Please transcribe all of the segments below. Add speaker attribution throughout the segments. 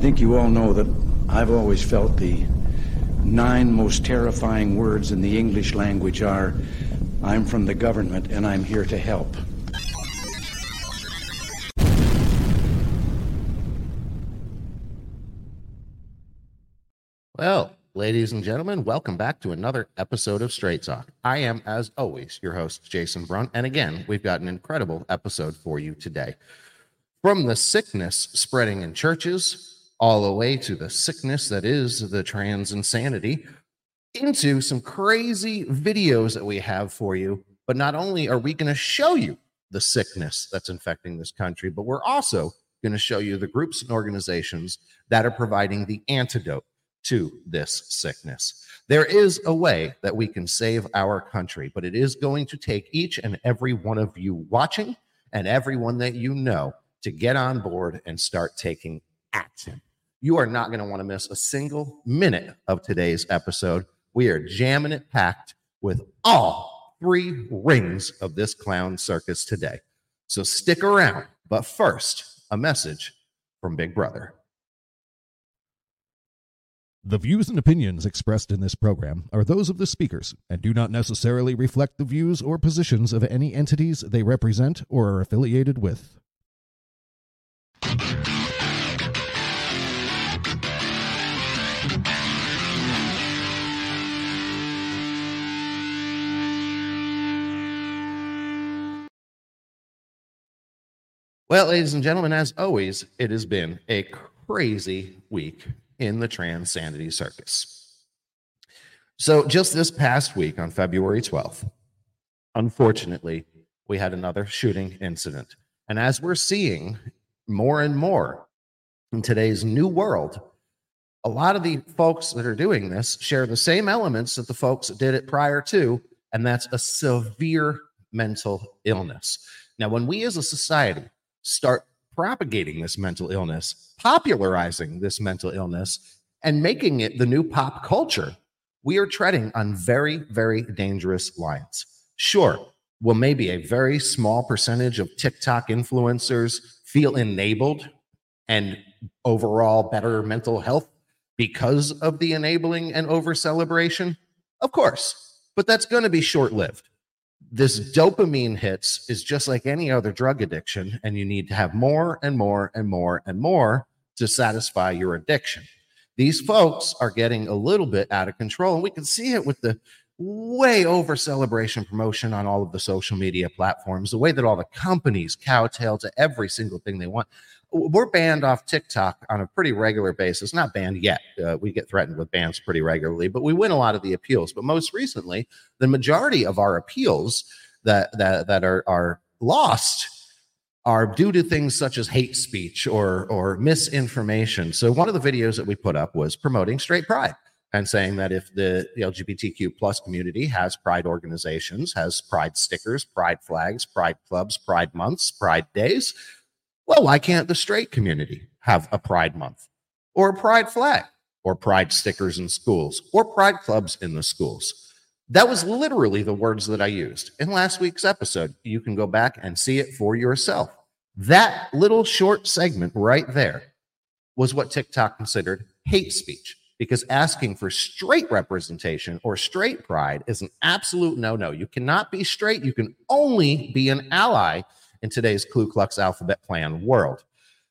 Speaker 1: think you all know that I've always felt the nine most terrifying words in the English language are I'm from the government and I'm here to help.
Speaker 2: Well, ladies and gentlemen, welcome back to another episode of Straight Talk. I am, as always, your host, Jason Brunt. And again, we've got an incredible episode for you today. From the sickness spreading in churches all the way to the sickness that is the trans insanity, into some crazy videos that we have for you. But not only are we going to show you the sickness that's infecting this country, but we're also going to show you the groups and organizations that are providing the antidote to this sickness. There is a way that we can save our country, but it is going to take each and every one of you watching and everyone that you know to get on board and start taking action. You are not going to want to miss a single minute of today's episode. We are jamming it packed with all three rings of this clown circus today. So stick around. But first, a message from Big Brother.
Speaker 3: The views and opinions expressed in this program are those of the speakers and do not necessarily reflect the views or positions of any entities they represent or are affiliated with.
Speaker 2: Well, ladies and gentlemen, as always, it has been a crazy week in the Trans Sanity Circus. So, just this past week on February 12th, unfortunately, we had another shooting incident. And as we're seeing more and more in today's new world, a lot of the folks that are doing this share the same elements that the folks did it prior to, and that's a severe mental illness. Now, when we as a society start propagating this mental illness, popularizing this mental illness, and making it the new pop culture, we are treading on very, very dangerous lines. Sure, will maybe a very small percentage of TikTok influencers feel enabled and overall better mental health because of the enabling and over celebration? Of course, but that's going to be short lived. This dopamine hits is just like any other drug addiction, and you need to have more and more and more and more to satisfy your addiction. These folks are getting a little bit out of control, and we can see it with the way over celebration promotion on all of the social media platforms, the way that all the companies cowtail to every single thing they want. We're banned off TikTok on a pretty regular basis. Not banned yet. Uh, we get threatened with bans pretty regularly, but we win a lot of the appeals. But most recently, the majority of our appeals that that that are are lost are due to things such as hate speech or or misinformation. So one of the videos that we put up was promoting straight pride and saying that if the, the LGBTQ plus community has pride organizations, has pride stickers, pride flags, pride clubs, pride months, pride days, well, why can't the straight community have a pride month or a pride flag or pride stickers in schools or pride clubs in the schools? That was literally the words that I used in last week's episode. You can go back and see it for yourself. That little short segment right there was what TikTok considered hate speech because asking for straight representation or straight pride is an absolute no no. You cannot be straight. You can only be an ally in today's Ku Klux alphabet Klan world.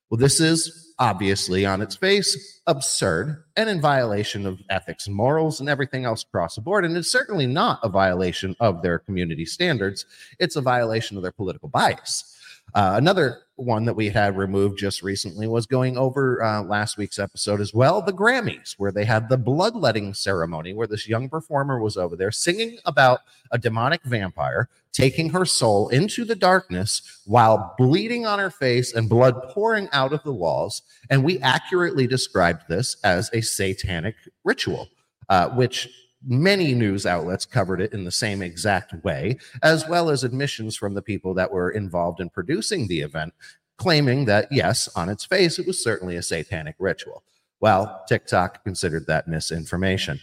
Speaker 2: Well, this is obviously on its face absurd and in violation of ethics and morals and everything else across the board. And it's certainly not a violation of their community standards, it's a violation of their political bias. Uh, another one that we had removed just recently was going over uh, last week's episode as well the Grammys, where they had the bloodletting ceremony, where this young performer was over there singing about a demonic vampire taking her soul into the darkness while bleeding on her face and blood pouring out of the walls. And we accurately described this as a satanic ritual, uh, which many news outlets covered it in the same exact way, as well as admissions from the people that were involved in producing the event, claiming that, yes, on its face, it was certainly a satanic ritual. Well, TikTok considered that misinformation.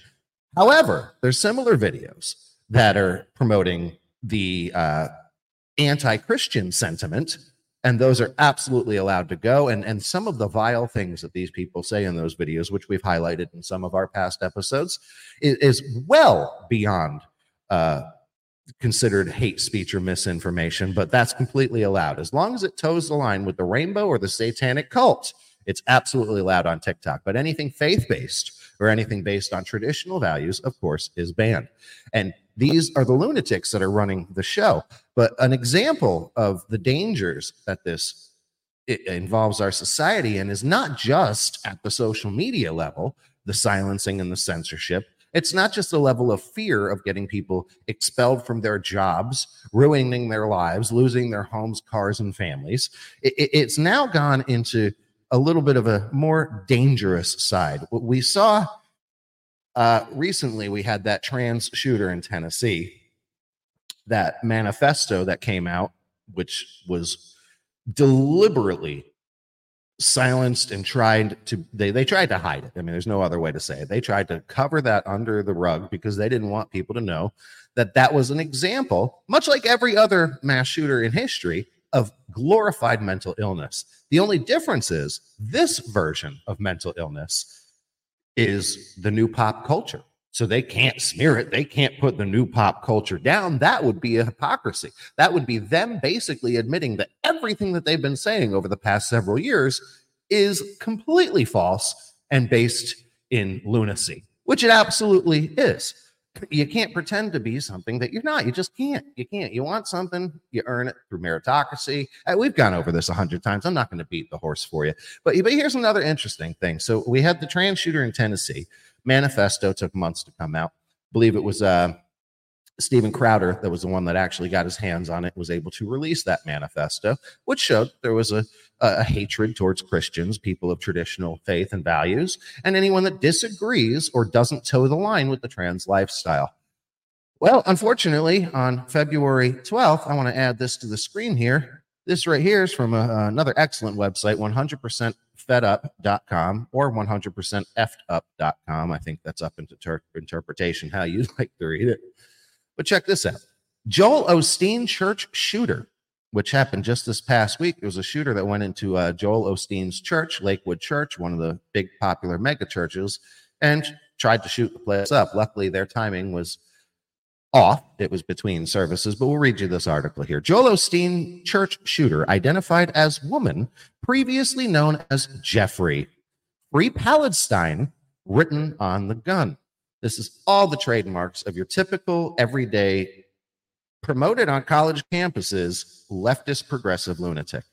Speaker 2: However, there's similar videos that are promoting the uh, anti Christian sentiment and those are absolutely allowed to go. And and some of the vile things that these people say in those videos which we've highlighted in some of our past episodes is, is well beyond uh, considered hate speech or misinformation but that's completely allowed. As long as it toes the line with the rainbow or the satanic cult it's absolutely allowed on tiktok but anything faith-based or anything based on traditional values of course is banned and these are the lunatics that are running the show. But an example of the dangers that this involves our society and is not just at the social media level, the silencing and the censorship. It's not just a level of fear of getting people expelled from their jobs, ruining their lives, losing their homes, cars, and families. it's now gone into a little bit of a more dangerous side. What we saw uh, recently, we had that trans shooter in Tennessee, that manifesto that came out, which was deliberately silenced and tried to they they tried to hide it. I mean, there's no other way to say it. They tried to cover that under the rug because they didn't want people to know that that was an example, much like every other mass shooter in history, of glorified mental illness. The only difference is this version of mental illness is the new pop culture. So they can't smear it. They can't put the new pop culture down. That would be a hypocrisy. That would be them basically admitting that everything that they've been saying over the past several years is completely false and based in lunacy, which it absolutely is you can't pretend to be something that you're not. You just can't. You can't. You want something, you earn it through meritocracy. Uh, we've gone over this a hundred times. I'm not going to beat the horse for you. But but here's another interesting thing. So we had the trans shooter in Tennessee. Manifesto took months to come out. I believe it was uh, Steven Crowder, that was the one that actually got his hands on it, was able to release that manifesto, which showed there was a, a, hatred towards Christians, people of traditional faith and values, and anyone that disagrees or doesn't toe the line with the trans lifestyle. Well, unfortunately, on February 12th, I want to add this to the screen here. This right here is from a, another excellent website, 100%fedup.com or 100%effedup.com. I think that's up into ter- interpretation, how you'd like to read it. But check this out Joel Osteen church shooter, which happened just this past week. It was a shooter that went into uh, Joel Osteen's church, Lakewood Church, one of the big popular mega churches, and tried to shoot the place up. Luckily, their timing was off. It was between services, but we'll read you this article here. Joel Osteen church shooter identified as woman, previously known as Jeffrey. Free Palestine written on the gun. This is all the trademarks of your typical everyday promoted on college campuses leftist progressive lunatic.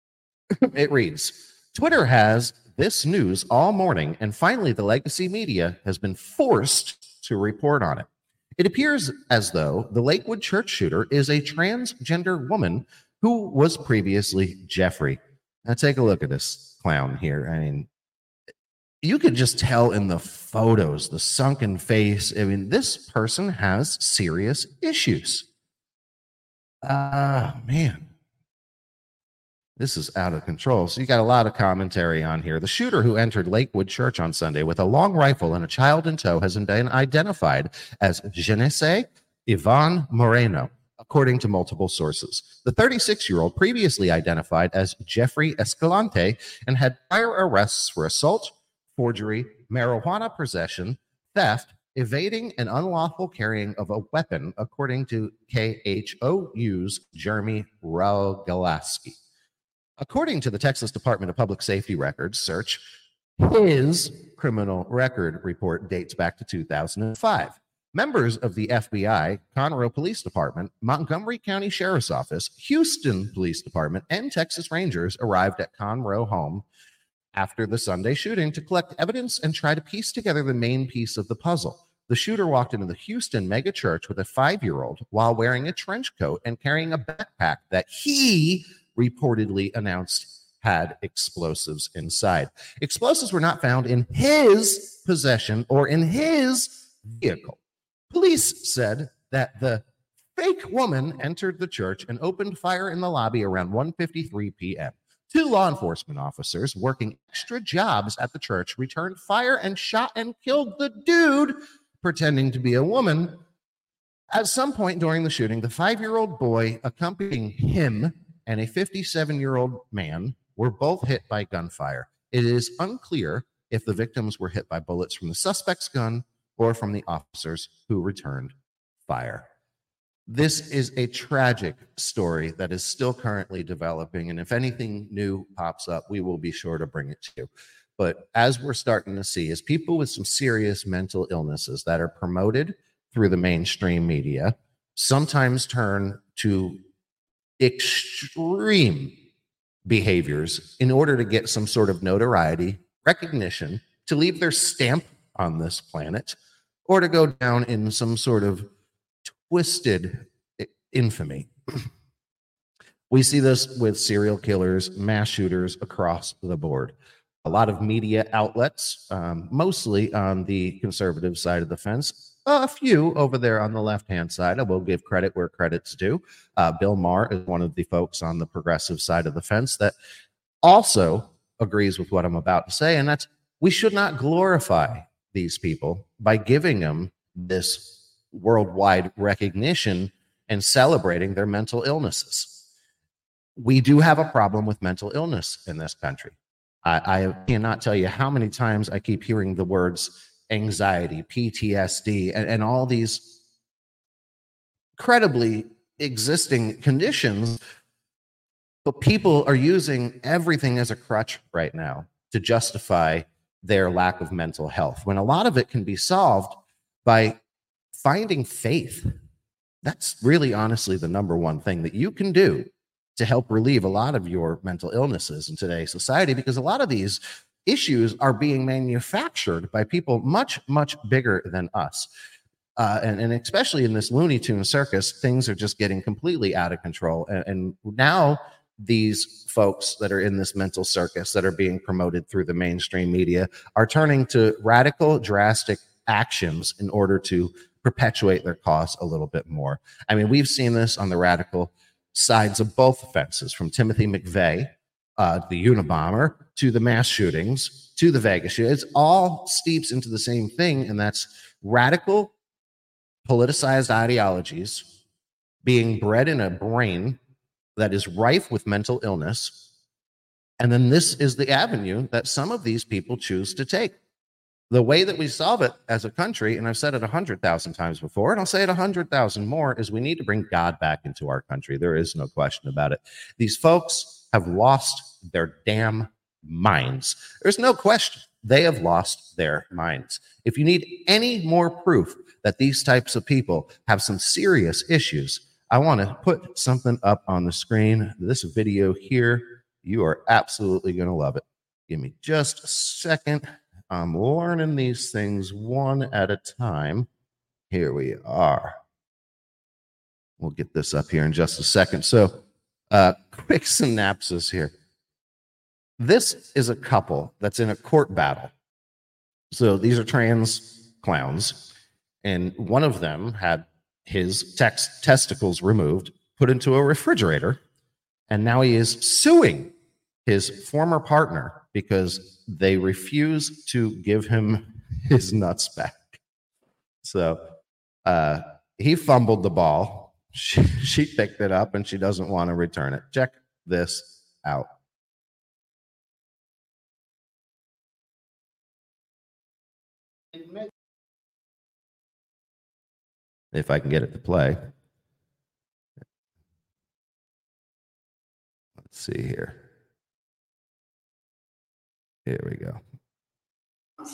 Speaker 2: it reads Twitter has this news all morning, and finally, the legacy media has been forced to report on it. It appears as though the Lakewood church shooter is a transgender woman who was previously Jeffrey. Now, take a look at this clown here. I mean, you could just tell in the photos, the sunken face. I mean, this person has serious issues. Ah, uh, man. This is out of control. So you got a lot of commentary on here. The shooter who entered Lakewood Church on Sunday with a long rifle and a child in tow has been identified as Genesse Ivonne Moreno, according to multiple sources. The 36 year old previously identified as Jeffrey Escalante and had prior arrests for assault, forgery, marijuana possession, theft, evading and unlawful carrying of a weapon, according to KHOU's Jeremy Rogalski. According to the Texas Department of Public Safety records search, his criminal record report dates back to 2005. Members of the FBI, Conroe Police Department, Montgomery County Sheriff's Office, Houston Police Department, and Texas Rangers arrived at Conroe home after the Sunday shooting to collect evidence and try to piece together the main piece of the puzzle. The shooter walked into the Houston mega church with a five year old while wearing a trench coat and carrying a backpack that he reportedly announced had explosives inside. Explosives were not found in his possession or in his vehicle. Police said that the fake woman entered the church and opened fire in the lobby around 1:53 p.m. Two law enforcement officers working extra jobs at the church returned fire and shot and killed the dude pretending to be a woman. At some point during the shooting, the five year old boy accompanying him and a 57 year old man were both hit by gunfire. It is unclear if the victims were hit by bullets from the suspect's gun or from the officers who returned fire. This is a tragic story that is still currently developing. And if anything new pops up, we will be sure to bring it to you. But as we're starting to see, is people with some serious mental illnesses that are promoted through the mainstream media sometimes turn to extreme behaviors in order to get some sort of notoriety, recognition, to leave their stamp on this planet, or to go down in some sort of twisted infamy. we see this with serial killers, mass shooters across the board. A lot of media outlets, um, mostly on the conservative side of the fence, a few over there on the left hand side. I will give credit where credit's due. Uh, Bill Maher is one of the folks on the progressive side of the fence that also agrees with what I'm about to say, and that's we should not glorify these people by giving them this worldwide recognition and celebrating their mental illnesses. We do have a problem with mental illness in this country. I, I cannot tell you how many times I keep hearing the words anxiety, PTSD, and, and all these credibly existing conditions. But people are using everything as a crutch right now to justify their lack of mental health when a lot of it can be solved by finding faith. That's really honestly the number one thing that you can do to help relieve a lot of your mental illnesses in today's society because a lot of these issues are being manufactured by people much, much bigger than us. Uh, and, and especially in this Looney Tune circus, things are just getting completely out of control. And, and now these folks that are in this mental circus that are being promoted through the mainstream media are turning to radical, drastic actions in order to perpetuate their cause a little bit more. I mean, we've seen this on the radical sides of both offenses, from Timothy McVeigh, uh, the Unabomber, to the mass shootings, to the Vegas shootings. It's all steeps into the same thing, and that's radical, politicized ideologies being bred in a brain that is rife with mental illness. And then this is the avenue that some of these people choose to take. The way that we solve it as a country, and I've said it a hundred thousand times before, and I'll say it a hundred thousand more, is we need to bring God back into our country. There is no question about it. These folks have lost their damn minds. There's no question they have lost their minds. If you need any more proof that these types of people have some serious issues, I want to put something up on the screen. This video here, you are absolutely going to love it. Give me just a second. I'm learning these things one at a time. Here we are. We'll get this up here in just a second. So, uh, quick synopsis here. This is a couple that's in a court battle. So, these are trans clowns, and one of them had his tex- testicles removed, put into a refrigerator, and now he is suing his former partner because they refuse to give him his nuts back. So uh, he fumbled the ball. She, she picked it up and she doesn't want to return it. Check this out. If I can get it to play. Let's see here. Here we go.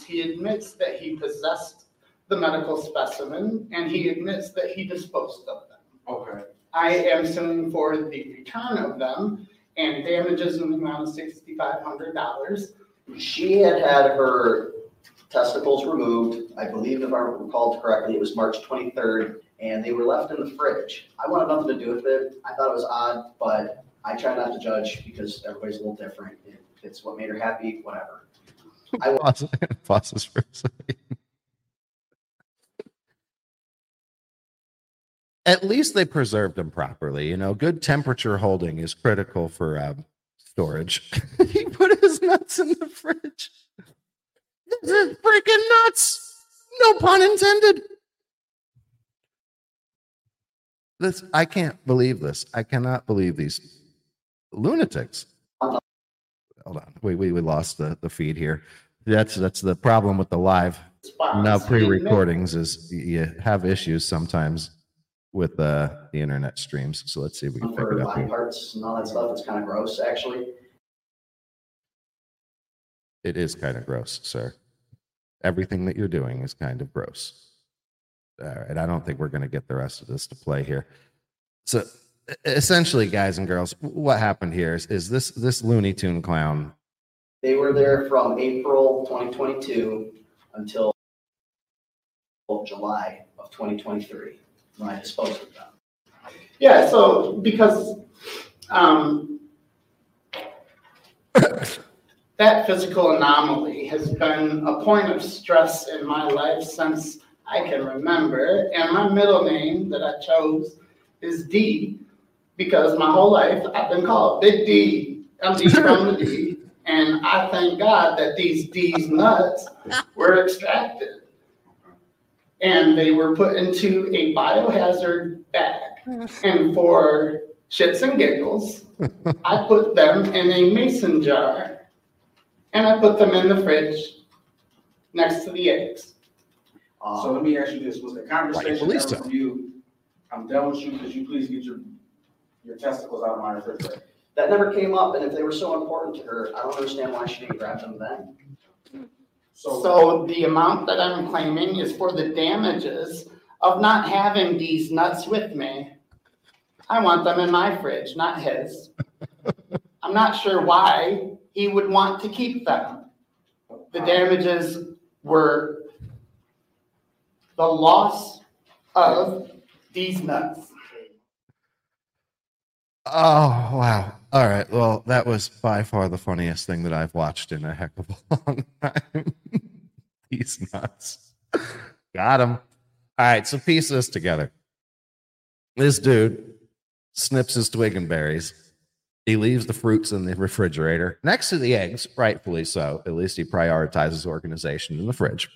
Speaker 4: He admits that he possessed the medical specimen and he admits that he disposed of them.
Speaker 5: Okay.
Speaker 4: I am suing for the return of them and damages in the amount of sixty-five hundred dollars.
Speaker 6: She had had her testicles removed, I believe if I recall correctly, it was March twenty-third, and they were left in the fridge. I wanted nothing to do with it. I thought it was odd, but I try not to judge because everybody's a little different. If it's what made her happy, whatever. I will
Speaker 2: Pause, pause for a second. At least they preserved them properly. You know, good temperature holding is critical for um, storage. he put his nuts in the fridge. This is freaking nuts. No pun intended. This I can't believe this. I cannot believe these lunatics. Hold on. We we, we lost the, the feed here. That's that's the problem with the live now pre-recordings is you have issues sometimes with uh, the internet streams. So let's see if we can pick
Speaker 6: for
Speaker 2: it up here.
Speaker 6: parts and all that stuff. It's kind of gross, actually.
Speaker 2: It is kind of gross, sir. Everything that you're doing is kind of gross. All right, I don't think we're going to get the rest of this to play here. So essentially, guys and girls, what happened here is, is this this Looney Tune clown
Speaker 6: They were there from April twenty twenty-two until July of twenty twenty-three, when I disposed of them.
Speaker 4: Yeah, so because, um, that physical anomaly has been a point of stress in my life since I can remember. And my middle name that I chose is D because my whole life I've been called Big D. I'm D from the D. And I thank God that these D's nuts were extracted. And they were put into a biohazard bag. And for shits and giggles, I put them in a mason jar. And I put them in the fridge next to the eggs.
Speaker 5: So
Speaker 6: Um,
Speaker 5: let me ask you this, was the conversation
Speaker 2: police
Speaker 5: ever from you, I'm done with you, could you please get your, your testicles out of my refrigerator?
Speaker 6: that never came up, and if they were so important to her, I don't understand why she didn't grab them then.
Speaker 5: So,
Speaker 4: So the amount that I'm claiming is for the damages of not having these nuts with me. I want them in my fridge, not his. I'm not sure why he would want to keep them. The damages were the loss of these nuts.
Speaker 2: Oh, wow. All right. Well, that was by far the funniest thing that I've watched in a heck of a long time. He's nuts. Got him. All right. So piece this together. This dude snips his twig and berries. He leaves the fruits in the refrigerator next to the eggs, rightfully so. At least he prioritizes organization in the fridge.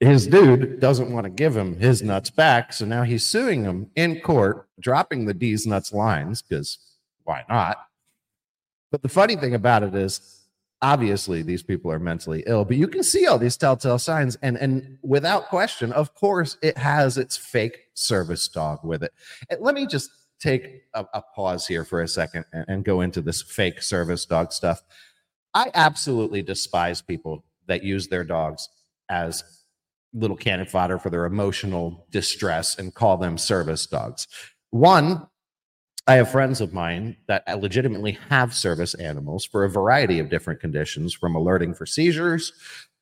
Speaker 2: His dude doesn't want to give him his nuts back, so now he's suing him in court, dropping the D's nuts lines because why not? But the funny thing about it is, obviously, these people are mentally ill, but you can see all these telltale signs, and and without question, of course, it has its fake service dog with it. And let me just take a, a pause here for a second and, and go into this fake service dog stuff. I absolutely despise people that use their dogs as little cannon fodder for their emotional distress and call them service dogs. One, I have friends of mine that legitimately have service animals for a variety of different conditions, from alerting for seizures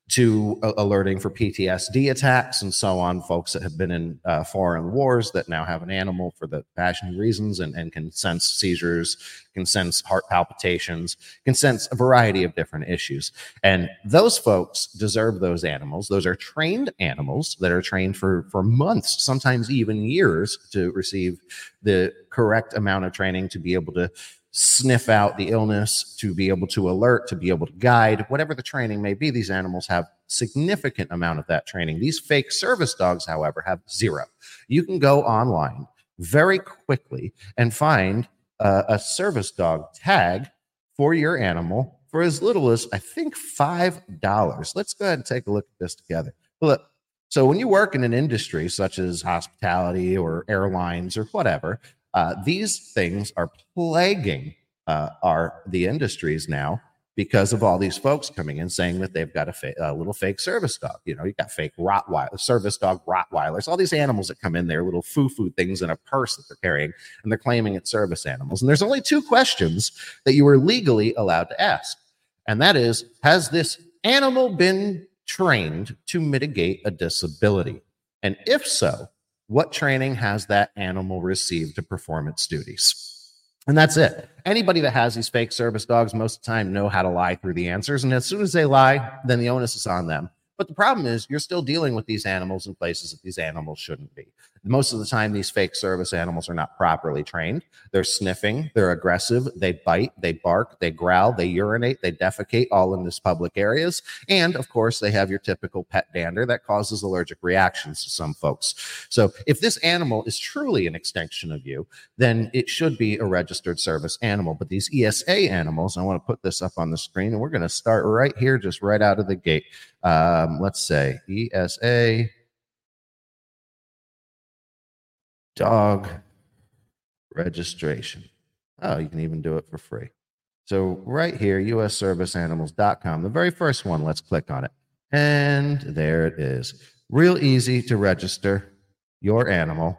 Speaker 2: to alerting for PTSD attacks and so on. Folks that have been in uh, foreign wars that now have an animal for the passion reasons and, and can sense seizures, can sense heart palpitations, can sense a variety of different issues. And those folks deserve those animals. Those are trained animals that are trained for, for months, sometimes even years to receive the correct amount of training to be able to sniff out the illness, to be able to alert, to be able to guide, whatever the training may be. These animals have significant amount of that training. These fake service dogs, however, have zero. You can go online very quickly and find uh, a service dog tag for your animal for as little as I think five dollars. Let's go ahead and take a look at this together. Look, so when you work in an industry such as hospitality or airlines or whatever, uh, these things are plaguing uh, our the industries now because of all these folks coming in saying that they've got a, fa- a little fake service dog. You know, you got fake Rottweiler, service dog Rottweilers, all these animals that come in there, little foo-foo things in a purse that they're carrying, and they're claiming it's service animals. And there's only two questions that you are legally allowed to ask, and that is, has this animal been trained to mitigate a disability? And if so, what training has that animal received to perform its duties? And that's it. Anybody that has these fake service dogs most of the time know how to lie through the answers. And as soon as they lie, then the onus is on them. But the problem is you're still dealing with these animals in places that these animals shouldn't be. Most of the time, these fake service animals are not properly trained. They're sniffing, they're aggressive, they bite, they bark, they growl, they urinate, they defecate all in this public areas. And of course, they have your typical pet dander that causes allergic reactions to some folks. So if this animal is truly an extension of you, then it should be a registered service animal. But these ESA animals, I want to put this up on the screen and we're going to start right here, just right out of the gate. Um, let's say ESA dog registration. Oh, you can even do it for free. So right here, usserviceanimals.com, the very first one, let's click on it. And there it is. Real easy to register your animal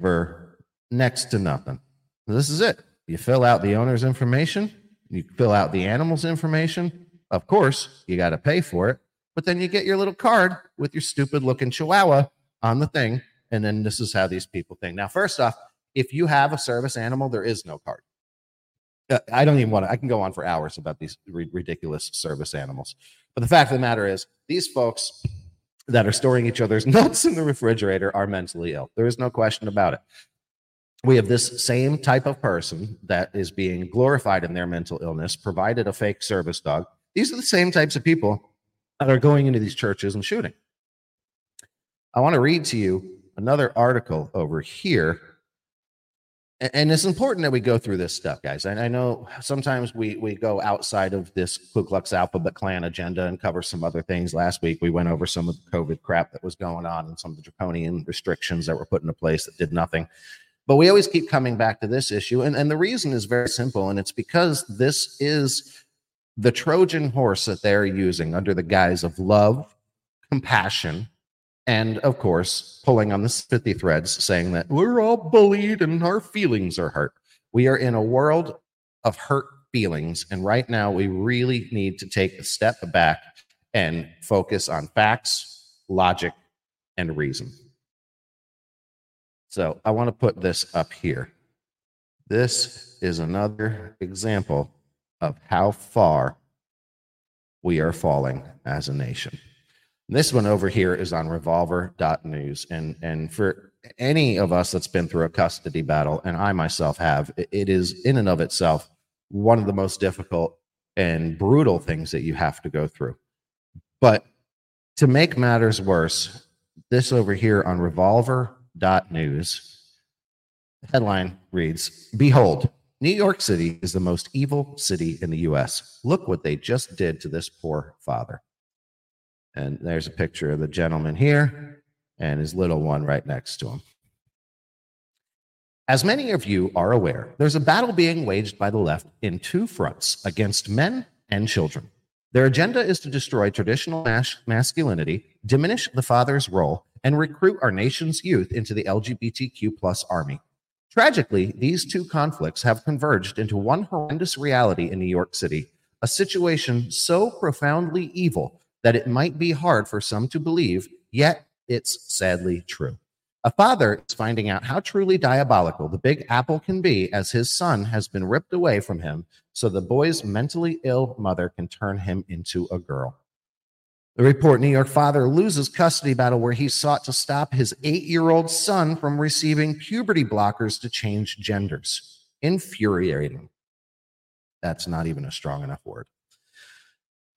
Speaker 2: for next to nothing. This is it. You fill out the owner's information, you fill out the animal's information. Of course, you got to pay for it, but then you get your little card with your stupid looking chihuahua on the thing and then this is how these people think. Now, first off, if you have a service animal, there is no card. Uh, I don't even want to, I can go on for hours about these r- ridiculous service animals. But the fact of the matter is, these folks that are storing each other's nuts in the refrigerator are mentally ill. There is no question about it. We have this same type of person that is being glorified in their mental illness, provided a fake service dog. These are the same types of people that are going into these churches and shooting. I want to read to you another article over here. And it's important that we go through this stuff, guys. And I know sometimes we we go outside of this Ku Klux Alphabet Klan agenda and cover some other things. Last week we went over some of the COVID crap that was going on and some of the draconian restrictions that were put into place that did nothing. But we always keep coming back to this issue, and, and the reason is very simple, and it's because this is the Trojan horse that they're using under the guise of love, compassion, and of course, pulling on the sympathy threads, saying that we're all bullied and our feelings are hurt. We are in a world of hurt feelings. And right now, we really need to take a step back and focus on facts, logic, and reason. So I want to put this up here. This is another example of how far we are falling as a nation. This one over here is on revolver.news. And, and for any of us that's been through a custody battle, and I myself have, it- is in and of itself one of the most difficult and brutal things that you have to go through. But to make matters worse, this over here on revolver.news the headline reads Behold, New York City is the most evil city in the US. Look what they just did to this poor father. And there's a picture of the gentleman here and his little one right next to him. As many of you are aware, there's a battle being waged by the left in two fronts against men and children. Their agenda is to destroy traditional mas- masculinity, diminish the father's role, and recruit our nation's youth into the LGBTQ plus army. Tragically, these two conflicts have converged into one horrendous reality in New York City, a situation so profoundly evil that it might be hard for some to believe, yet it's sadly true. A father is finding out how truly diabolical the Big Apple can be as his son has been ripped away from him so the boy's mentally ill mother can turn him into a girl. The report New York father loses custody battle where he sought to stop his eight year old son from receiving puberty blockers to change genders. Infuriating. That's not even a strong enough word.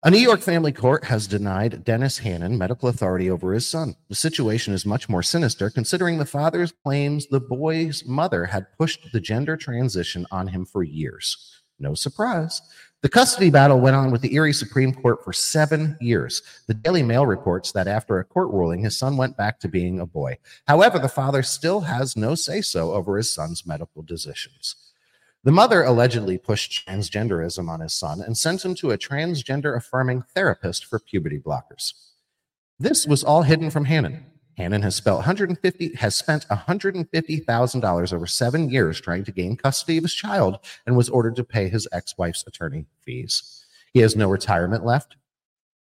Speaker 2: A New York family court has denied Dennis Hannon medical authority over his son. The situation is much more sinister considering the father's claims the boy's mother had pushed the gender transition on him for years. No surprise. The custody battle went on with the Erie Supreme Court for seven years. The Daily Mail reports that after a court ruling, his son went back to being a boy. However, the father still has no say so over his son's medical decisions. The mother allegedly pushed transgenderism on his son and sent him to a transgender affirming therapist for puberty blockers. This was all hidden from Hannon. Hannon has spent 150 has spent $150,000 over 7 years trying to gain custody of his child and was ordered to pay his ex-wife's attorney fees. He has no retirement left.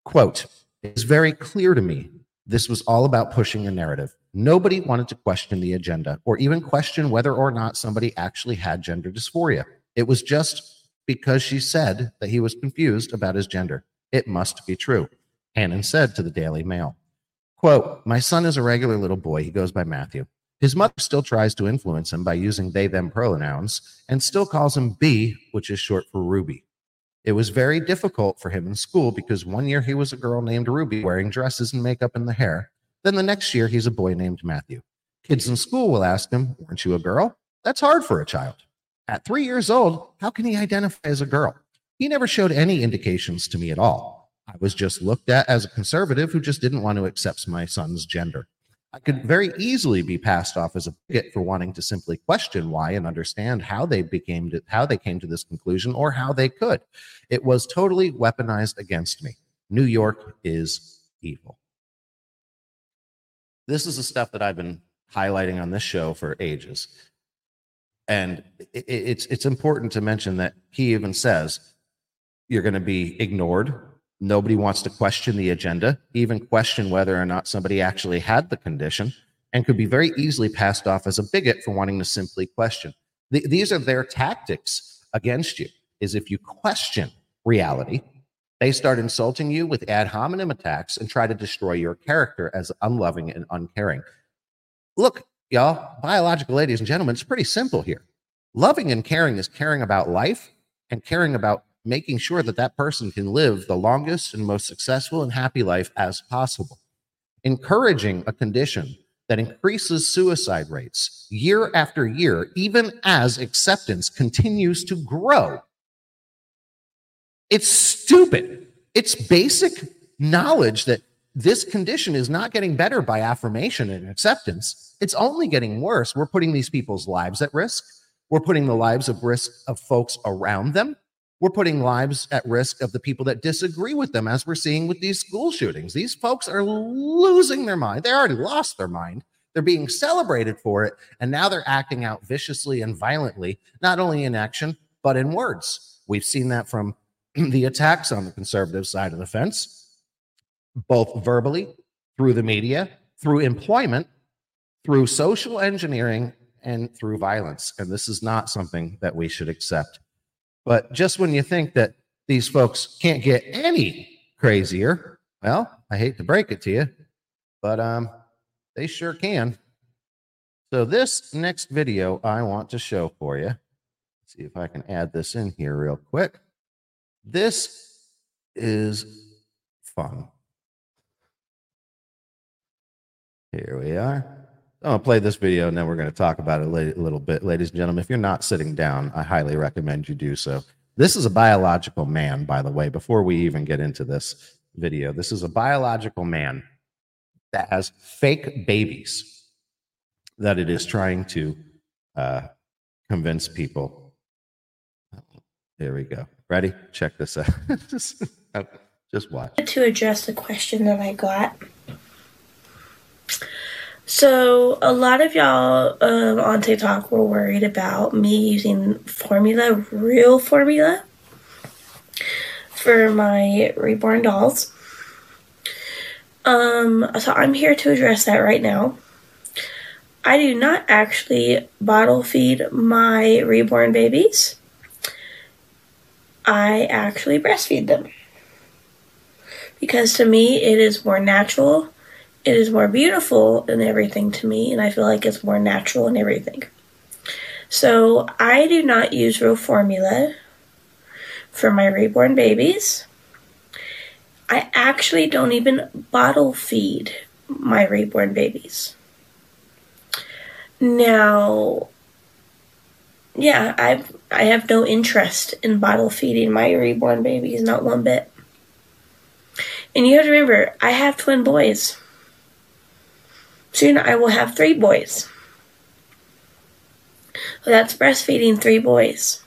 Speaker 2: Quote, "It is very clear to me this was all about pushing a narrative. Nobody wanted to question the agenda or even question whether or not somebody actually had gender dysphoria. It was just because she said that he was confused about his gender. It must be true. Hannon said to the Daily Mail. Quote, My son is a regular little boy. He goes by Matthew. His mother still tries to influence him by using they them pronouns and still calls him B, which is short for Ruby. It was very difficult for him in school because one year he was a girl named Ruby wearing dresses and makeup in the hair. Then the next year he's a boy named Matthew. Kids in school will ask him, Weren't you a girl? That's hard for a child. At three years old, how can he identify as a girl? He never showed any indications to me at all. I was just looked at as a conservative who just didn't want to accept my son's gender. I could very easily be passed off as a bigot for wanting to simply question why and understand how they became to, how they came to this conclusion or how they could. It was totally weaponized against me. New York is evil. This is the stuff that I've been highlighting on this show for ages. And it, it's it's important to mention that he even says you're going to be ignored. Nobody wants to question the agenda, even question whether or not somebody actually had the condition, and could be very easily passed off as a bigot for wanting to simply question. Th- these are their tactics against you. Is if you question reality, they start insulting you with ad hominem attacks and try to destroy your character as unloving and uncaring. Look, y'all, biological ladies and gentlemen, it's pretty simple here. Loving and caring is caring about life and caring about making sure that that person can live the longest and most successful and happy life as possible. Encouraging a condition that increases suicide rates year after year, even as acceptance continues to grow. It's stupid. It's basic knowledge that this condition is not getting better by affirmation and acceptance. It's only getting worse. We're putting these people's lives at risk. We're putting the lives of risk of folks around them. We're putting lives at risk of the people that disagree with them, as we're seeing with these school shootings. These folks are losing their mind. They already lost their mind. They're being celebrated for it. And now they're acting out viciously and violently, not only in action, but in words. We've seen that from the attacks on the conservative side of the fence, both verbally, through the media, through employment, through social engineering, and through violence. And this is not something that we should accept. But just when you think that these folks can't get any crazier, well, I hate to break it to you, but um, they sure can. So this next video I want to show for you. See if I can add this in here real quick. This is fun. Here we are. I'm going to play this video and then we're going to talk about it a little bit. Ladies and gentlemen, if you're not sitting down, I highly recommend you do so. This is a biological man, by the way, before we even get into this video. This is a biological man that has fake babies that it is trying to uh, convince people. Here we go. Ready? Check this out. just, just watch.
Speaker 7: To address the question that I got. So, a lot of y'all um, on TikTok were worried about me using formula, real formula, for my reborn dolls. Um, so I'm here to address that right now. I do not actually bottle feed my reborn babies. I actually breastfeed them. Because to me, it is more natural, it is more beautiful and everything to me, and I feel like it's more natural and everything. So I do not use real formula for my reborn babies. I actually don't even bottle feed my reborn babies. Now, yeah, I I have no interest in bottle feeding my reborn babies, not one bit. And you have to remember, I have twin boys. Soon I will have three boys. So that's breastfeeding three boys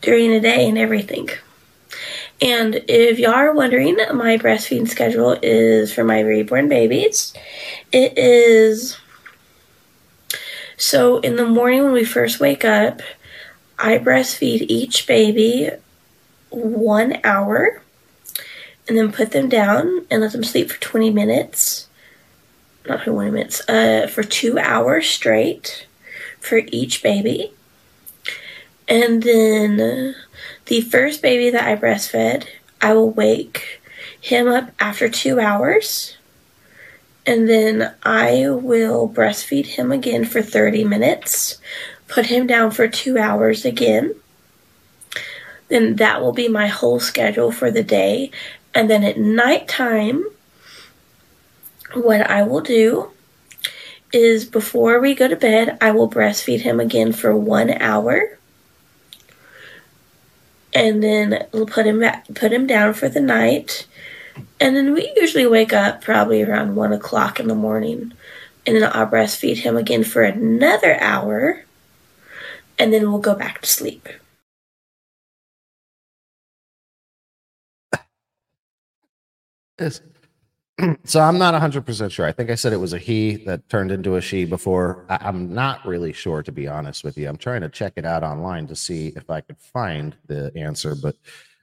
Speaker 7: during the day and everything. And if y'all are wondering, my breastfeeding schedule is for my reborn babies. It is so in the morning when we first wake up, I breastfeed each baby one hour and then put them down and let them sleep for 20 minutes. Not 20 minutes, uh, for two hours straight for each baby. And then the first baby that I breastfed, I will wake him up after two hours. And then I will breastfeed him again for 30 minutes, put him down for two hours again. Then that will be my whole schedule for the day. And then at nighttime, what I will do is before we go to bed, I will breastfeed him again for one hour. And then we'll put him back, put him down for the night. And then we usually wake up probably around one o'clock in the morning. And then I'll breastfeed him again for another hour. And then we'll go back to sleep.
Speaker 2: So I'm not 100% sure. I think I said it was a he that turned into a she before. I- am not really sure, to be honest with you. I'm trying to check it out online to see if I could find the answer, but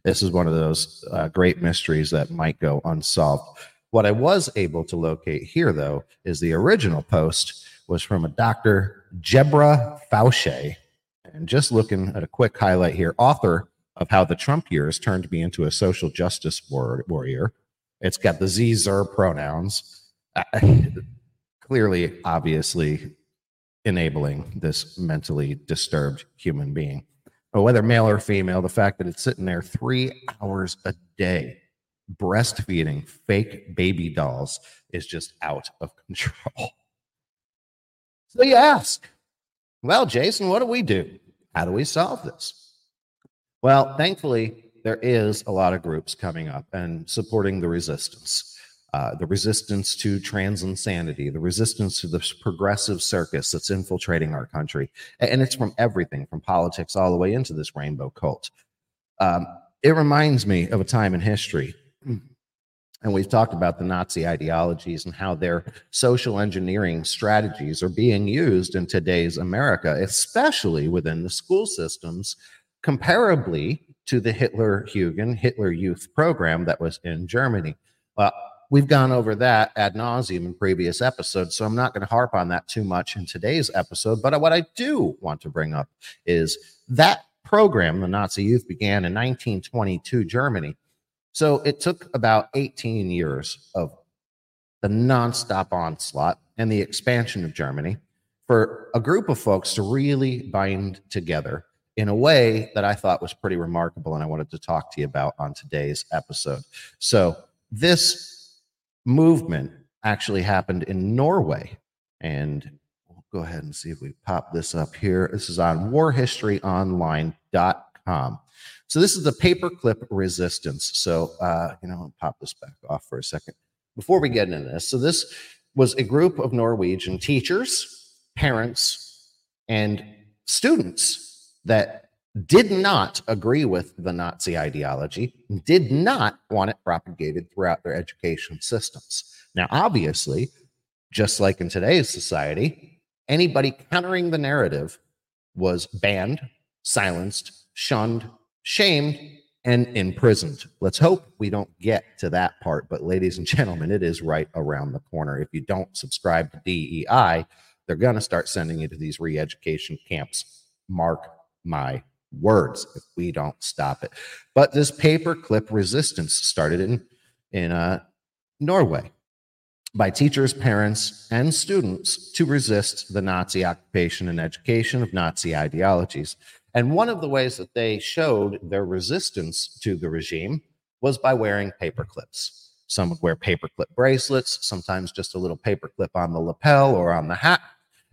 Speaker 2: this is one of those uh, great mysteries that might go unsolved. What I was able to locate here, though, is the original post was from a Dr. Jebra Faushay. And just looking at a quick highlight here, author of How the Trump Years Turned Me into a Social Justice Warrior it's got the Z Zer pronouns. clearly, obviously, enabling this mentally disturbed human being. But whether male or female, the fact that it's sitting there three hours a day breastfeeding fake baby dolls is just out of control. So you ask, well, Jason, what do we do? How do we solve this? Well, thankfully, there is a lot of groups coming up and supporting the resistance. Uh, the resistance to trans insanity, the resistance to this progressive circus that's infiltrating our country. And it's from everything from politics all the way into this rainbow cult. Um, it reminds me of a time in history. And we've talked about the Nazi ideologies and how their social engineering strategies are being used in today's America, especially within the school systems, comparably to the Hitler Jugend, Hitler Youth program that was in Germany. Well, we've gone over that ad nauseum in previous episodes, so I'm not going to harp on that too much in today's episode. But what I do want to bring up is that program, the Nazi Youth, began in 1922 Germany. So it took about 18 years of the nonstop onslaught and the expansion of Germany for a group of folks to really bind together in a way that I thought was pretty remarkable and I wanted to talk to you about on today's episode. So, this movement actually happened in Norway. And we'll go ahead and see if we pop this up here. This is on warhistoryonline.com. So, this is the paperclip resistance. So, uh, you know, I'll pop this back off for a second before we get into this. So, this was a group of Norwegian teachers, parents, and students that did not agree with the Nazi ideology, did not want it propagated throughout their education systems. Now, obviously, just like in today's society, anybody countering the narrative was banned, silenced, shunned, shamed, and imprisoned. Let's hope we don't get to that part. But, ladies and gentlemen, it is right around the corner. If you don't subscribe to DEI, they're going to start sending you to these re education camps. Mark my words if we don't stop it. But this paperclip resistance started in, in uh, Norway by teachers, parents, and students to resist the Nazi occupation and education of Nazi ideologies. And one of the ways that they showed their resistance to the regime was by wearing paperclips. Some would wear paperclip bracelets, sometimes just a little paperclip on the lapel or on the hat.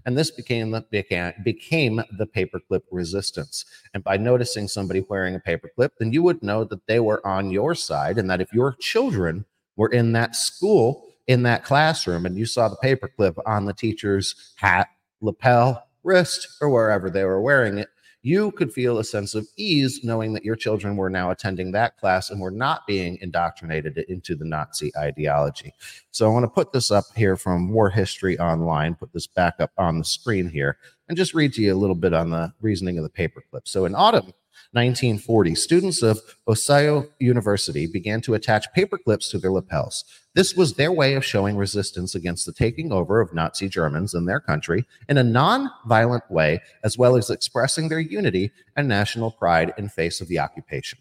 Speaker 2: And this became the, became, became the paperclip resistance. And by noticing somebody wearing a paperclip, then you would know that they were on your side and that if your children were in that school, in that classroom, and you saw the paperclip on the teacher's hat, lapel, wrist, or wherever they were wearing it, you could feel a sense of ease knowing that your children were now attending that class and were not being indoctrinated into the Nazi ideology. So I want to put this up here from War History Online, put this back up on the screen here, and just read to you a little bit on the reasoning of the paperclip. So in autumn 1940, students of Oslo University began to attach paper clips to their lapels. This was their way of showing resistance against the taking over of Nazi Germans in their country in a non-violent way, as well as expressing their unity and national pride in face of the occupation.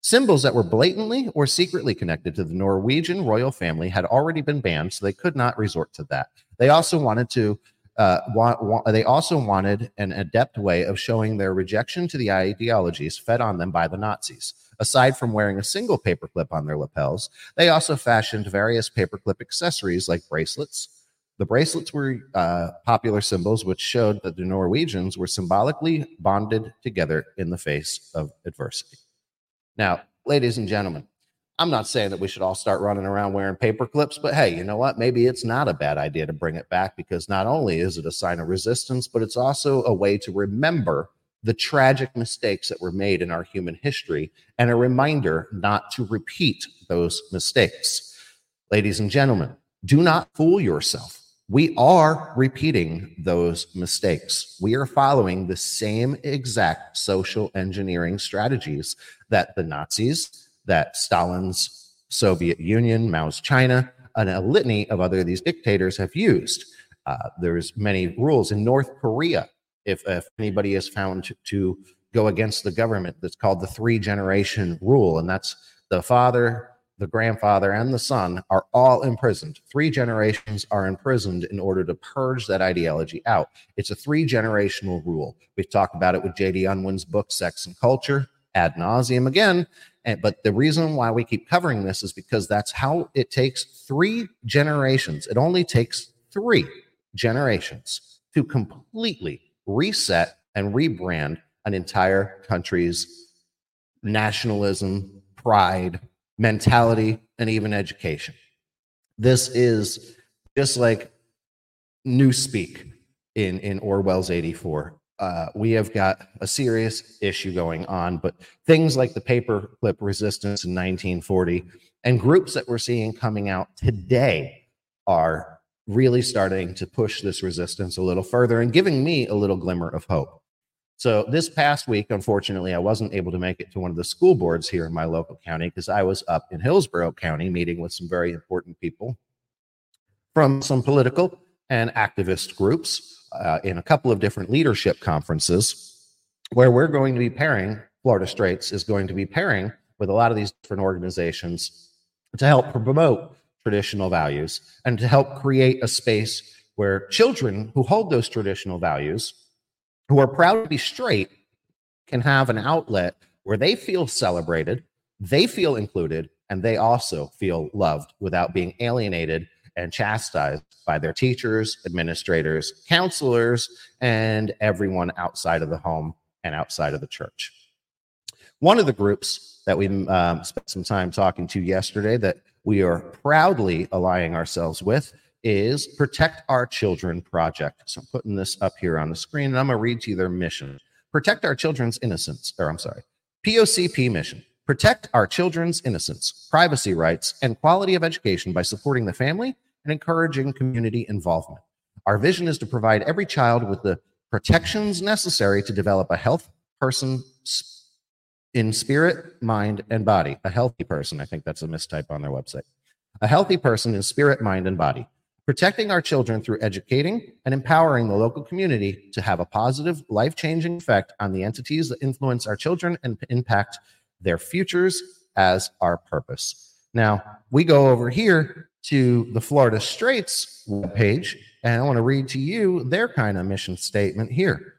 Speaker 2: Symbols that were blatantly or secretly connected to the Norwegian royal family had already been banned, so they could not resort to that. They also wanted to uh, they also wanted an adept way of showing their rejection to the ideologies fed on them by the Nazis. Aside from wearing a single paperclip on their lapels, they also fashioned various paperclip accessories like bracelets. The bracelets were uh, popular symbols which showed that the Norwegians were symbolically bonded together in the face of adversity. Now, ladies and gentlemen, I'm not saying that we should all start running around wearing paper clips, but hey, you know what? Maybe it's not a bad idea to bring it back because not only is it a sign of resistance, but it's also a way to remember the tragic mistakes that were made in our human history and a reminder not to repeat those mistakes. Ladies and gentlemen, do not fool yourself. We are repeating those mistakes. We are following the same exact social engineering strategies that the Nazis, that Stalin's Soviet Union, Mao's China, and a litany of other of these dictators have used. Uh, there's many rules in North Korea. If, if anybody is found to, to go against the government, that's called the three generation rule, and that's the father, the grandfather, and the son are all imprisoned. Three generations are imprisoned in order to purge that ideology out. It's a three generational rule. We've talked about it with J.D. Unwin's book, Sex and Culture, ad nauseum again. And, but the reason why we keep covering this is because that's how it takes three generations. It only takes three generations to completely reset and rebrand an entire country's nationalism, pride, mentality, and even education. This is just like Newspeak in, in Orwell's 84 uh, we have got a serious issue going on. But things like the paperclip resistance in 1940 and groups that we're seeing coming out today are really starting to push this resistance a little further and giving me a little glimmer of hope. So this past week, unfortunately, I wasn't able to make it to one of the school boards here in my local county because I was up in Hillsborough County meeting with some very important people from some political and activist groups uh, in a couple of different leadership conferences where we're going to be pairing, Florida Straights is going to be pairing with a lot of these different organizations to help promote traditional values and to help create a space where children who hold those traditional values, who are proud to be straight, can have an outlet where they feel celebrated, they feel included, and they also feel loved without being alienated and chastised by their teachers, administrators, counselors, and everyone outside of the home and outside of the church. One of the groups that we um, spent some time talking to yesterday that we are proudly aligning ourselves with is Protect Our Children Project. So I'm putting this up here on the screen and I'm going to read to you their mission. Protect our children's innocence, or I'm sorry, POCP mission. Protect our children's innocence, privacy rights, and quality of education by supporting the family and encouraging community involvement. Our vision is to provide every child with the protections necessary to develop a health person in spirit, mind, and body. A healthy person. I think that's a mistype on their website. A healthy person in spirit, mind, and body. Protecting our children through educating and empowering the local community to have a positive, life changing effect on the entities that influence our children and impact their futures as our purpose. Now, we go over here to the Florida Straights page, and I want to read to you their kind of mission statement here.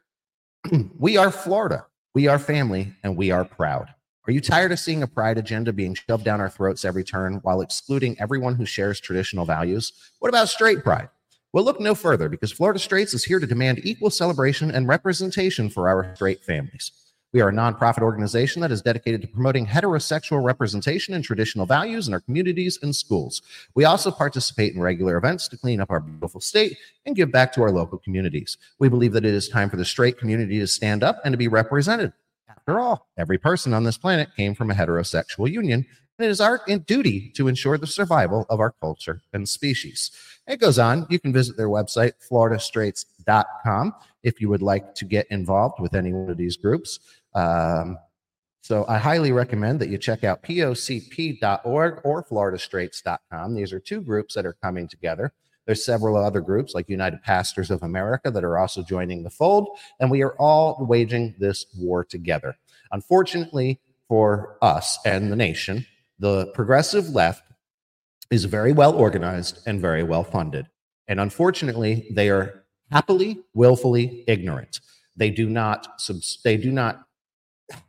Speaker 2: we are Florida, we are family, and we are proud. Are you tired of seeing a pride agenda being shoved down our throats every turn while excluding everyone who shares traditional values? What about straight pride? Well, look no further because Florida Straights is here to demand equal celebration and representation for our straight families. We are a nonprofit organization that is dedicated to promoting heterosexual representation and traditional values in our communities and schools. We also participate in regular events to clean up our beautiful state and give back to our local communities. We believe that it is time for the straight community to stand up and to be represented. After all, every person on this planet came from a heterosexual union, and it is our duty to ensure the survival of our culture and species. It goes on. You can visit their website, floridastraights.com, if you would like to get involved with any one of these groups. Um, so I highly recommend that you check out pocp.org or floridastraights.com. These are two groups that are coming together. There's several other groups like United Pastors of America that are also joining the fold, and we are all waging this war together. Unfortunately for us and the nation, the progressive left is very well organized and very well funded. And unfortunately, they are happily, willfully ignorant. They do not they do not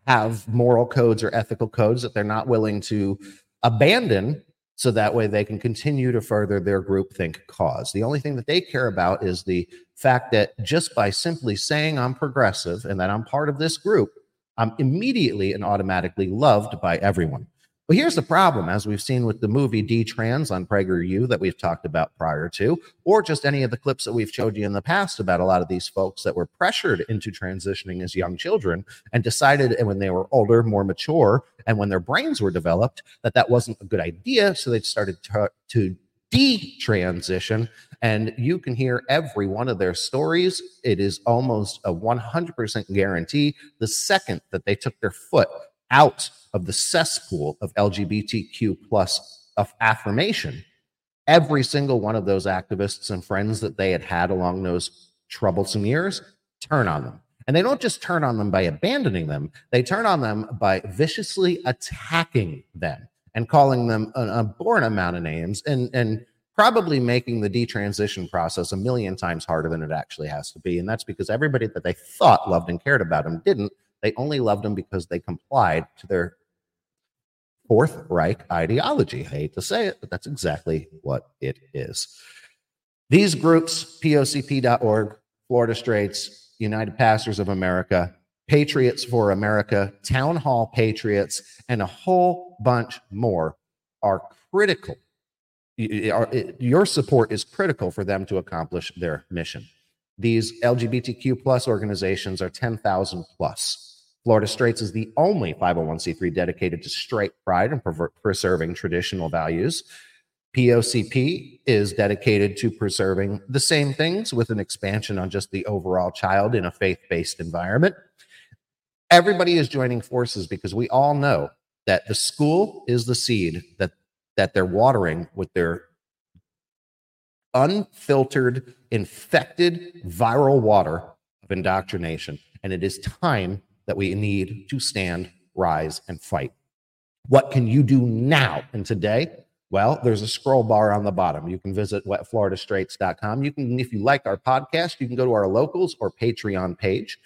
Speaker 2: have moral codes or ethical codes that they're not willing to abandon so that way they can continue to further their groupthink cause. The only thing that they care about is the fact that just by simply saying I'm progressive and that I'm part of this group, I'm immediately and automatically loved by everyone. But here's the problem, as we've seen with the movie D-Trans on PragerU that we've talked about prior to, or just any of the clips that we've showed you in the past about a lot of these folks that were pressured into transitioning as young children and decided and when they were older, more mature, and when their brains were developed, that that wasn't a good idea. So they started to, to detransition and you can hear every one of their stories it is almost a 100% guarantee the second that they took their foot out of the cesspool of LGBTQ plus of affirmation, every single one of those activists and friends that they had had along those troublesome years turn on them. And they don't just turn on them by abandoning them, they turn on them by viciously attacking them and calling them an abhorrent amount of names and, and probably making the detransition process a million times harder than it actually has to be. And that's because everybody that they thought loved and cared about them didn't. They only loved them because they complied to their Fourth Reich ideology. I hate to say it, but that's exactly what it is. These groups, POCP.org, Florida Straights, United Pastors of America, Patriots for America, Town Hall Patriots, and a whole bunch more are critical. Your support is critical for them to accomplish their mission. These LGBTQ plus organizations are 10,000 plus. Florida Straights is the only 501c3 dedicated to straight pride and preserving traditional values. POCP is dedicated to preserving the same things with an expansion on just the overall child in a faith based environment. Everybody is joining forces because we all know that the school is the seed that, that they're watering with their unfiltered, infected viral water of indoctrination. And it is time that we need to stand, rise, and fight. What can you do now and today Well, there's a scroll bar on the bottom. You can visit wetfloridastraits.com. You can, if you like our podcast, you can go to our locals or Patreon page.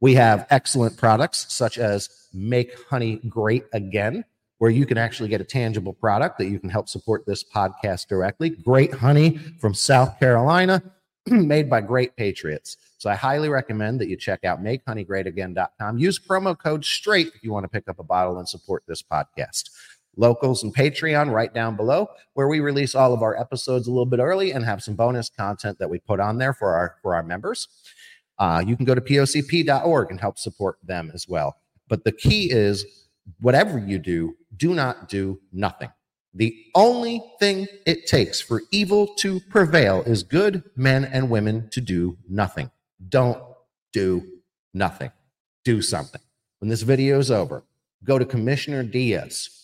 Speaker 2: We have excellent products such as Make Honey Great Again, where you can actually get a tangible product that you can help support this podcast directly. Great honey from South Carolina, made by great patriots. So I highly recommend that you check out makehoneyGreatAgain.com. Use promo code STRAIGHT if you want to pick up a bottle and support this podcast locals and Patreon right down below, where we release all of our episodes a little bit early and have some bonus content that we put on there for our for our members. Uh, you can go to pocp.org and help support them as well. But the key is whatever you do, do not do nothing. The only thing it takes for evil to prevail is good men and women to do nothing. Don't do nothing. Do something. When this video is over, go to Commissioner Diaz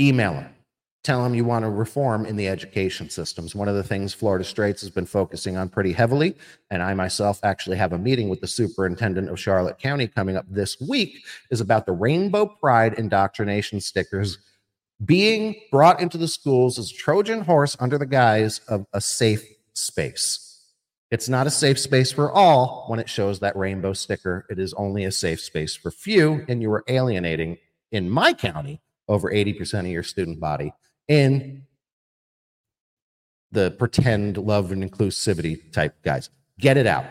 Speaker 2: email them tell them you want to reform in the education systems. One of the things florida straights has been focusing on pretty heavily and i myself actually have a meeting with the superintendent of charlotte county coming up this week is about the rainbow pride indoctrination stickers being brought into the schools as a trojan horse under the guise of a safe space. It's not a safe space for all when it shows that rainbow sticker. It is only a safe space for few and you are alienating in my county over 80% of your student body in the pretend love and inclusivity type guys. Get it out.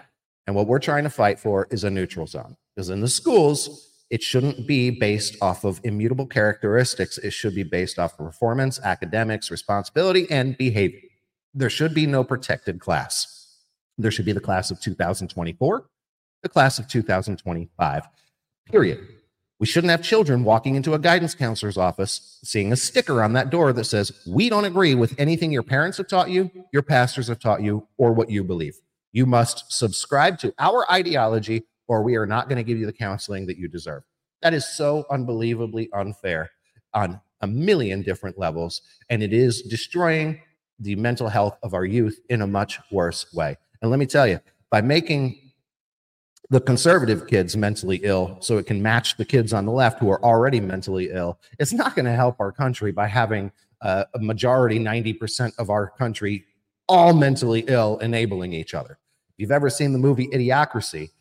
Speaker 2: And what we're trying to fight for is a neutral zone. Because in the schools, it shouldn't be based off of immutable characteristics. It should be based off of performance, academics, responsibility, and behavior. There should be no protected class. There should be the class of 2024, the class of 2025, period. We shouldn't have children walking into a guidance counselor's office seeing a sticker on that door that says, We don't agree with anything your parents have taught you, your pastors have taught you, or what you believe. You must subscribe to our ideology, or we are not going to give you the counseling that you deserve. That is so unbelievably unfair on a million different levels. And it is destroying the mental health of our youth in a much worse way. And let me tell you, by making the conservative kids mentally ill so it can match the kids on the left who are already mentally ill. It's not going to help our country by having uh, a majority, 90% of our country all mentally ill, enabling each other. If you've ever seen the movie Idiocracy,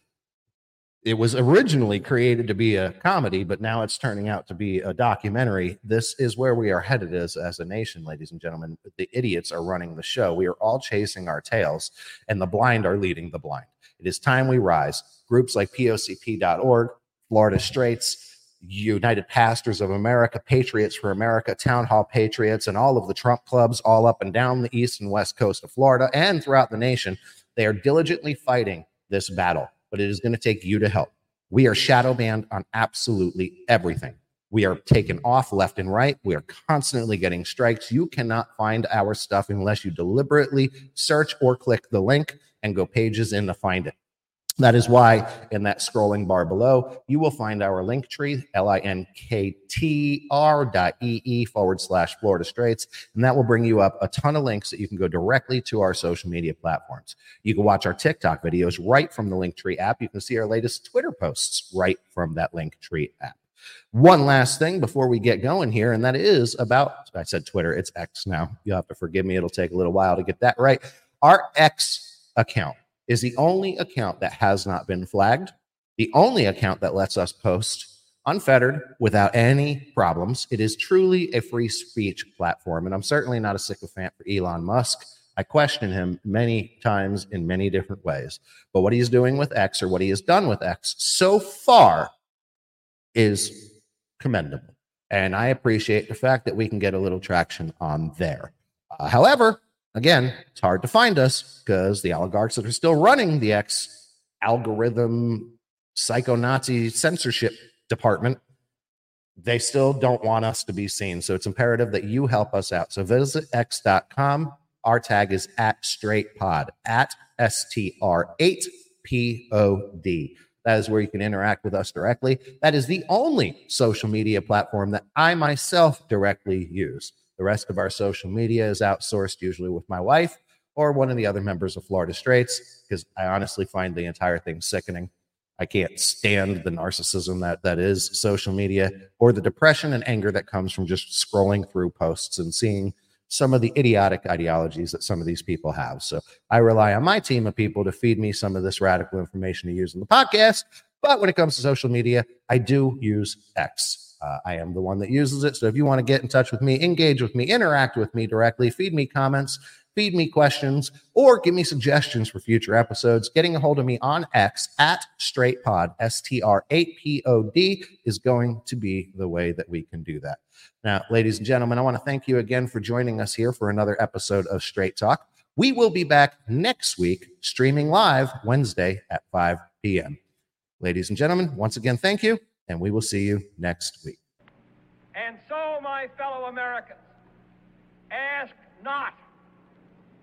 Speaker 2: it was originally created to be a comedy, but now it's turning out to be a documentary. This is where we are headed as, as a nation, ladies and gentlemen. The idiots are running the show. We are all chasing our tails, and the blind are leading the blind. It is time we rise. Groups like POCP.org, Florida Straights, United Pastors of America, Patriots for America, Town Hall Patriots, and all of the Trump clubs all up and down the east and west coast of Florida and throughout the nation. They are diligently fighting this battle, but it is going to take you to help. We are shadow banned on absolutely everything. We are taken off left and right. We are constantly getting strikes. You cannot find our stuff unless you deliberately search or click the link and go pages in to find it. That is why in that scrolling bar below, you will find our link tree, L-I-N-K-T-R dot E-E forward slash Florida Straights. And that will bring you up a ton of links that you can go directly to our social media platforms. You can watch our TikTok videos right from the Linktree app. You can see our latest Twitter posts right from that Linktree app. One last thing before we get going here, and that is about, I said Twitter, it's X now. You'll have to forgive me. It'll take a little while to get that right. Our X account is the only account that has not been flagged, the only account that lets us post unfettered without any problems. It is truly a free speech platform. And I'm certainly not a sycophant for Elon Musk. I question him many times in many different ways. But what he's doing with X or what he has done with X so far is commendable. And I appreciate the fact that we can get a little traction on there. Uh, however, Again, it's hard to find us because the oligarchs that are still running the X algorithm psycho Nazi censorship department, they still don't want us to be seen. So it's imperative that you help us out. So visit x.com. Our tag is at straight pod, at STR8POD. That is where you can interact with us directly. That is the only social media platform that I myself directly use. The rest of our social media is outsourced, usually with my wife or one of the other members of Florida Straights, because I honestly find the entire thing sickening. I can't stand the narcissism that that is social media or the depression and anger that comes from just scrolling through posts and seeing some of the idiotic ideologies that some of these people have. So I rely on my team of people to feed me some of this radical information to use in the podcast. But when it comes to social media, I do use X. Uh, I am the one that uses it. So if you want to get in touch with me, engage with me, interact with me directly, feed me comments, feed me questions, or give me suggestions for future episodes, getting a hold of me on X at Straight Pod, S T R 8 P O D, is going to be the way that we can do that. Now, ladies and gentlemen, I want to thank you again for joining us here for another episode of Straight Talk. We will be back next week, streaming live Wednesday at 5 p.m. Ladies and gentlemen, once again, thank you, and we will see you next week.
Speaker 8: And so, my fellow Americans, ask not